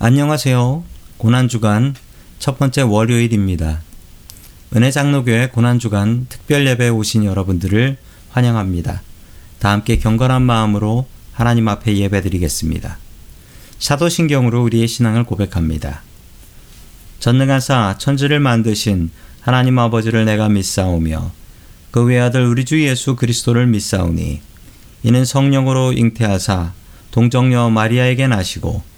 안녕하세요. 고난주간 첫 번째 월요일입니다. 은혜장로교회 고난주간 특별예배에 오신 여러분들을 환영합니다. 다 함께 경건한 마음으로 하나님 앞에 예배드리겠습니다. 사도신경으로 우리의 신앙을 고백합니다. 전능하사 천지를 만드신 하나님 아버지를 내가 믿사오며 그 외아들 우리 주 예수 그리스도를 믿사오니 이는 성령으로 잉태하사 동정녀 마리아에게 나시고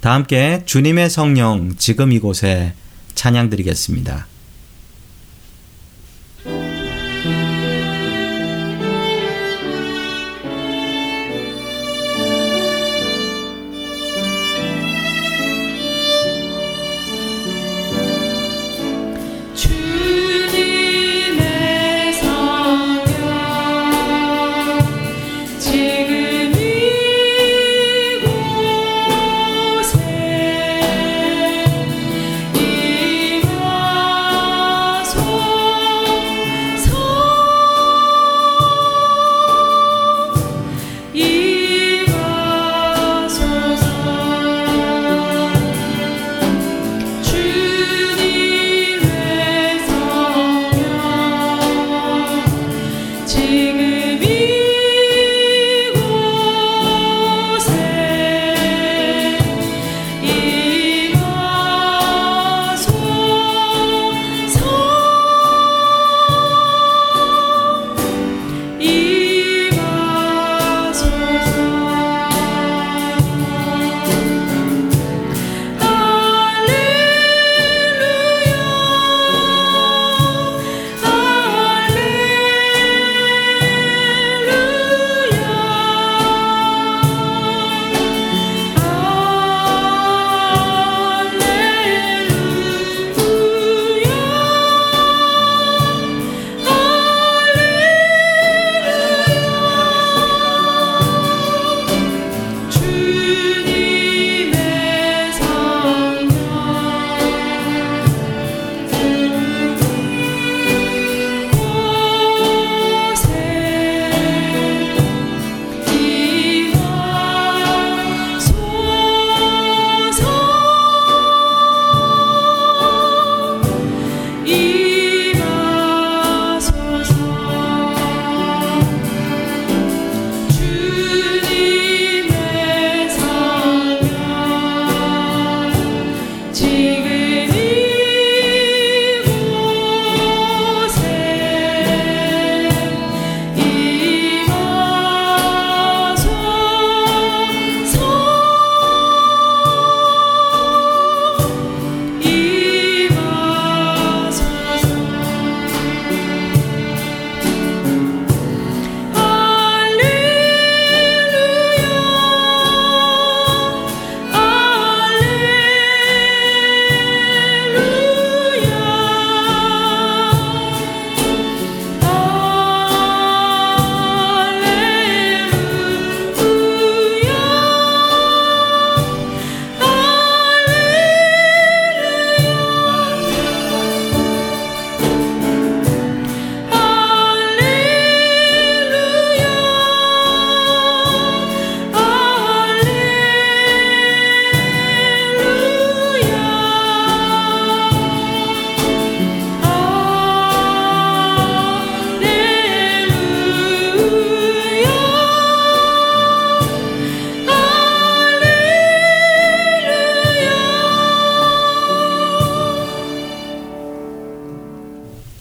다 함께 주님의 성령 지금 이곳에 찬양 드리겠습니다.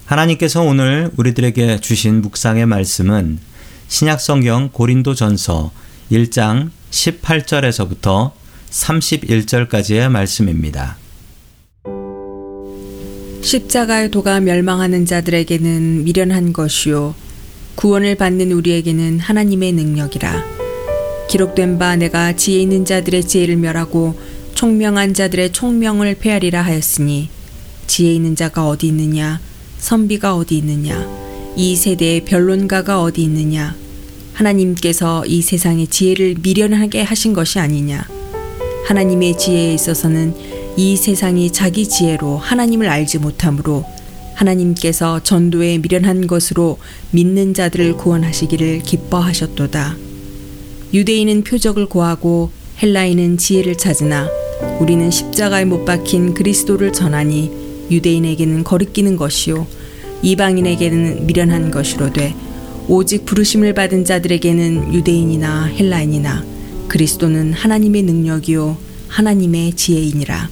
하나님께서 오늘 우리들에게 주신 묵상의 말씀은 신약성경 고린도 전서 1장 18절에서부터 31절까지의 말씀입니다. 십자가의 도가 멸망하는 자들에게는 미련한 것이요 구원을 받는 우리에게는 하나님의 능력이라 기록된 바 내가 지혜 있는 자들의 지혜를 멸하고 총명한 자들의 총명을 폐하리라 하였으니 지혜 있는 자가 어디 있느냐 선비가 어디 있느냐? 이 세대의 변론가가 어디 있느냐? 하나님께서 이 세상의 지혜를 미련하게 하신 것이 아니냐? 하나님의 지혜에 있어서는 이 세상이 자기 지혜로 하나님을 알지 못하므로 하나님께서 전도에 미련한 것으로 믿는 자들을 구원하시기를 기뻐하셨도다. 유대인은 표적을 구하고 헬라인은 지혜를 찾으나 우리는 십자가에 못 박힌 그리스도를 전하니 유대인에게는 거리끼는 것이요 이방인에게는 미련한 것이로 돼 오직 부르심을 받은 자들에게는 유대인이나 헬라인이나 그리스도는 하나님의 능력이요 하나님의 지혜이니라.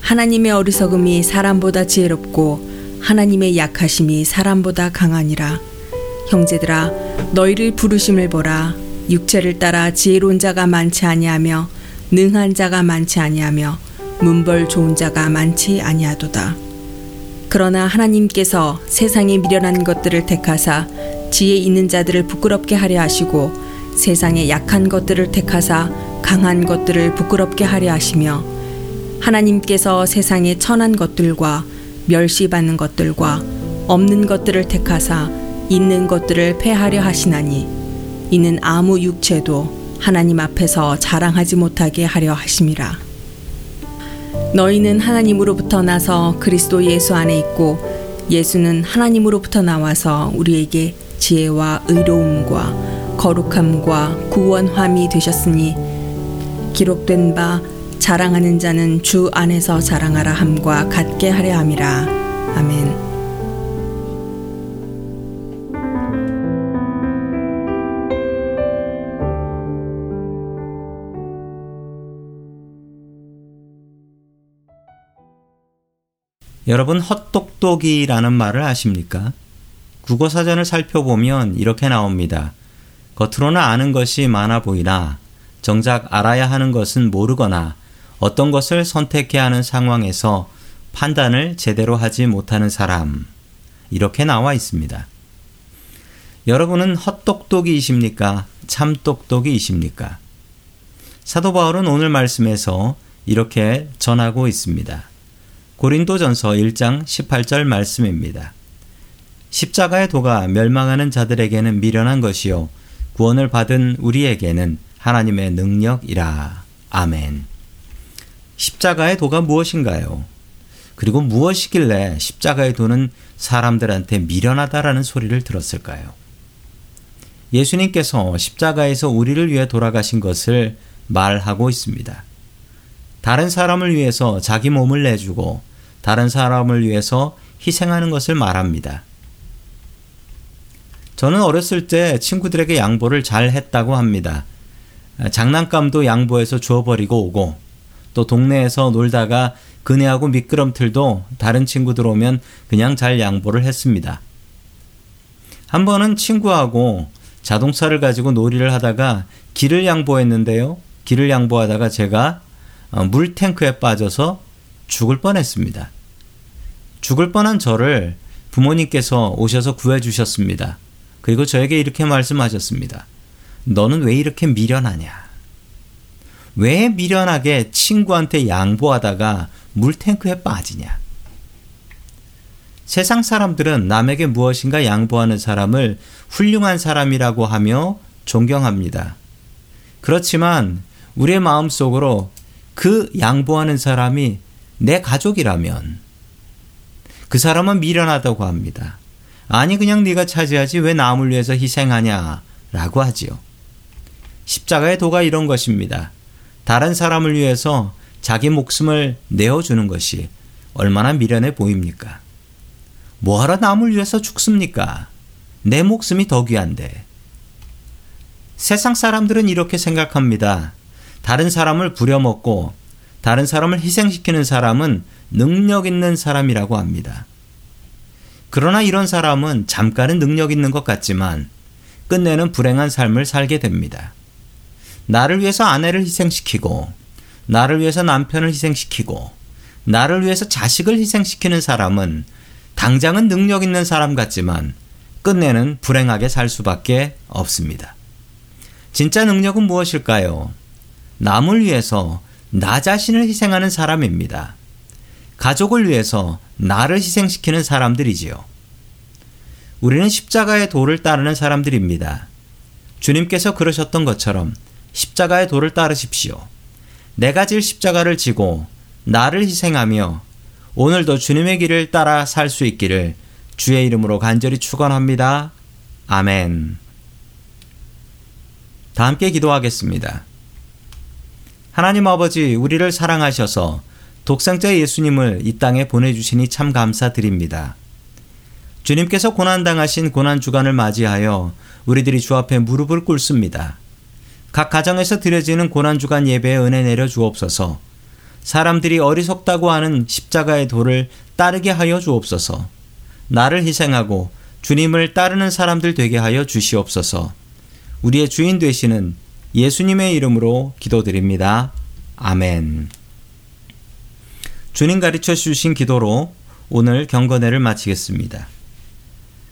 하나님의 어리석음이 사람보다 지혜롭고 하나님의 약하심이 사람보다 강하니라. 형제들아 너희를 부르심을 보라 육체를 따라 지혜로운 자가 많지 아니하며 능한 자가 많지 아니하며 문벌 좋은 자가 많지 아니하도다. 그러나 하나님께서 세상에 미련한 것들을 택하사 지혜 있는 자들을 부끄럽게 하려 하시고 세상에 약한 것들을 택하사 강한 것들을 부끄럽게 하려 하시며 하나님께서 세상에 천한 것들과 멸시받는 것들과 없는 것들을 택하사 있는 것들을 폐하려 하시나니 이는 아무 육체도 하나님 앞에서 자랑하지 못하게 하려 하심이라. 너희는 하나님으로부터 나서 그리스도 예수 안에 있고 예수는 하나님으로부터 나와서 우리에게 지혜와 의로움과 거룩함과 구원함이 되셨으니 기록된 바 자랑하는 자는 주 안에서 자랑하라 함과 같게 하려 함이라. 아멘. 여러분 헛똑똑이라는 말을 아십니까? 국어 사전을 살펴보면 이렇게 나옵니다. 겉으로는 아는 것이 많아 보이나 정작 알아야 하는 것은 모르거나 어떤 것을 선택해야 하는 상황에서 판단을 제대로 하지 못하는 사람. 이렇게 나와 있습니다. 여러분은 헛똑똑이이십니까? 참똑똑이이십니까? 사도 바울은 오늘 말씀에서 이렇게 전하고 있습니다. 고린도전서 1장 18절 말씀입니다. 십자가의 도가 멸망하는 자들에게는 미련한 것이요 구원을 받은 우리에게는 하나님의 능력이라. 아멘. 십자가의 도가 무엇인가요? 그리고 무엇이길래 십자가의 도는 사람들한테 미련하다라는 소리를 들었을까요? 예수님께서 십자가에서 우리를 위해 돌아가신 것을 말하고 있습니다. 다른 사람을 위해서 자기 몸을 내주고 다른 사람을 위해서 희생하는 것을 말합니다. 저는 어렸을 때 친구들에게 양보를 잘 했다고 합니다. 장난감도 양보해서 주워버리고 오고 또 동네에서 놀다가 그네하고 미끄럼틀도 다른 친구들 오면 그냥 잘 양보를 했습니다. 한 번은 친구하고 자동차를 가지고 놀이를 하다가 길을 양보했는데요. 길을 양보하다가 제가 어, 물탱크에 빠져서 죽을 뻔했습니다. 죽을 뻔한 저를 부모님께서 오셔서 구해주셨습니다. 그리고 저에게 이렇게 말씀하셨습니다. 너는 왜 이렇게 미련하냐? 왜 미련하게 친구한테 양보하다가 물탱크에 빠지냐? 세상 사람들은 남에게 무엇인가 양보하는 사람을 훌륭한 사람이라고 하며 존경합니다. 그렇지만 우리의 마음 속으로 그 양보하는 사람이 내 가족이라면 그 사람은 미련하다고 합니다. 아니 그냥 네가 차지하지 왜 남을 위해서 희생하냐라고 하지요. 십자가의 도가 이런 것입니다. 다른 사람을 위해서 자기 목숨을 내어주는 것이 얼마나 미련해 보입니까? 뭐하러 남을 위해서 죽습니까? 내 목숨이 더 귀한데. 세상 사람들은 이렇게 생각합니다. 다른 사람을 부려먹고 다른 사람을 희생시키는 사람은 능력 있는 사람이라고 합니다. 그러나 이런 사람은 잠깐은 능력 있는 것 같지만 끝내는 불행한 삶을 살게 됩니다. 나를 위해서 아내를 희생시키고, 나를 위해서 남편을 희생시키고, 나를 위해서 자식을 희생시키는 사람은 당장은 능력 있는 사람 같지만 끝내는 불행하게 살 수밖에 없습니다. 진짜 능력은 무엇일까요? 남을 위해서 나 자신을 희생하는 사람입니다. 가족을 위해서 나를 희생시키는 사람들이지요. 우리는 십자가의 도를 따르는 사람들입니다. 주님께서 그러셨던 것처럼 십자가의 도를 따르십시오. 내가 질 십자가를 지고 나를 희생하며 오늘도 주님의 길을 따라 살 수 있기를 주의 이름으로 간절히 축원합니다. 아멘. 다 함께 기도하겠습니다. 하나님 아버지, 우리를 사랑하셔서 독생자 예수님을 이 땅에 보내주시니 참 감사드립니다. 주님께서 고난당하신 고난주간을 맞이하여 우리들이 주 앞에 무릎을 꿇습니다. 각 가정에서 드려지는 고난주간 예배에 은혜 내려 주옵소서. 사람들이 어리석다고 하는 십자가의 도를 따르게 하여 주옵소서. 나를 희생하고 주님을 따르는 사람들 되게 하여 주시옵소서. 우리의 주인 되시는 예수님의 이름으로 기도드립니다. 아멘. 주님 가르쳐 주신 기도로 오늘 경건회를 마치겠습니다.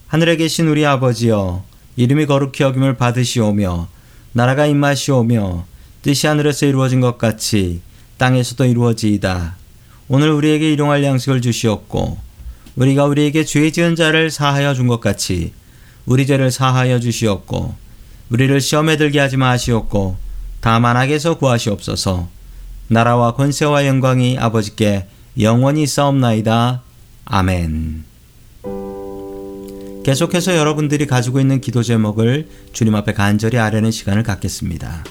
하늘에 계신 우리 아버지여, 이름이 거룩히 여김을 받으시오며, 나라가 임마시오며, 뜻이 하늘에서 이루어진 것 같이 땅에서도 이루어지이다. 오늘 우리에게 일용할 양식을 주시옵고, 우리가 우리에게 죄 지은 자를 사하여 준 것 같이 우리 죄를 사하여 주시옵고, 우리를 시험에 들게 하지 마시옵고 다만 악에서 구하시옵소서. 나라와 권세와 영광이 아버지께 영원히 싸움나이다. 아멘. 계속해서 여러분들이 가지고 있는 기도 제목을 주님 앞에 간절히 아뢰는 시간을 갖겠습니다.